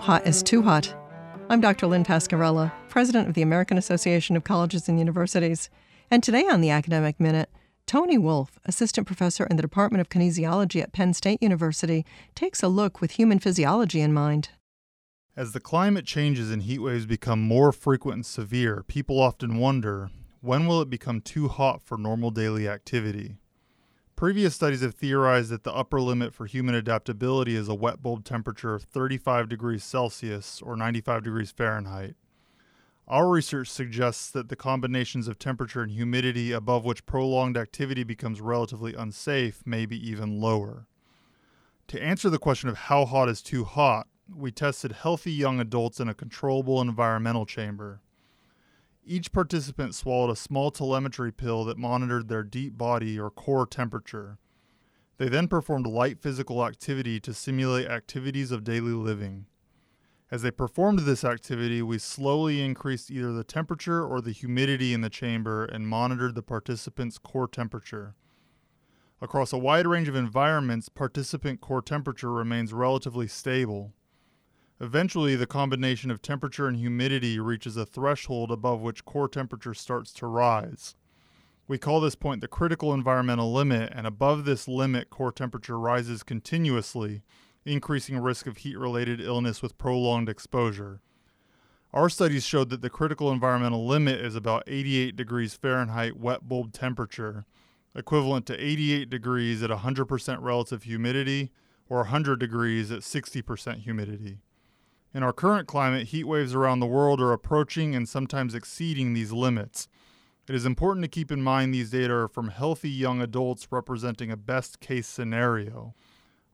Hot is too hot? I'm Dr. Lynn Pasquerella, president of the American Association of Colleges and Universities. And today on the Academic Minute, Tony Wolf, assistant professor in the Department of Kinesiology at Penn State University, takes a look with human physiology in mind. As the climate changes and heat waves become more frequent and severe, people often wonder when will it become too hot for normal daily activity? Previous studies have theorized that the upper limit for human adaptability is a wet bulb temperature of 35 degrees Celsius or 95 degrees Fahrenheit. Our research suggests that the combinations of temperature and humidity above which prolonged activity becomes relatively unsafe may be even lower. To answer the question of how hot is too hot, we tested healthy young adults in a controllable environmental chamber. Each participant swallowed a small telemetry pill that monitored their deep body or core temperature. They then performed light physical activity to simulate activities of daily living. As they performed this activity, we slowly increased either the temperature or the humidity in the chamber and monitored the participant's core temperature. Across a wide range of environments, participant core temperature remains relatively stable. Eventually, the combination of temperature and humidity reaches a threshold above which core temperature starts to rise. We call this point the critical environmental limit, and above this limit, core temperature rises continuously, increasing risk of heat related illness with prolonged exposure. Our studies showed that the critical environmental limit is about 88 degrees Fahrenheit wet bulb temperature, equivalent to 88 degrees at 100% relative humidity or 100 degrees at 60% humidity. In our current climate, heat waves around the world are approaching and sometimes exceeding these limits. It is important to keep in mind these data are from healthy young adults representing a best case scenario.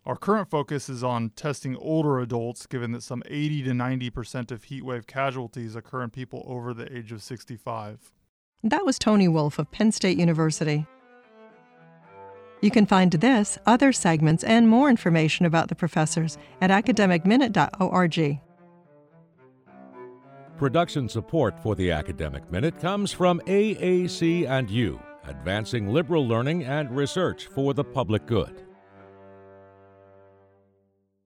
Our current focus is on testing older adults, given that some 80 to 90% of heatwave casualties occur in people over the age of 65. That was Tony Wolf of Penn State University. You can find this, other segments, and more information about the professors at academicminute.org. Production support for the Academic Minute comes from AAC and U, advancing liberal learning and research for the public good.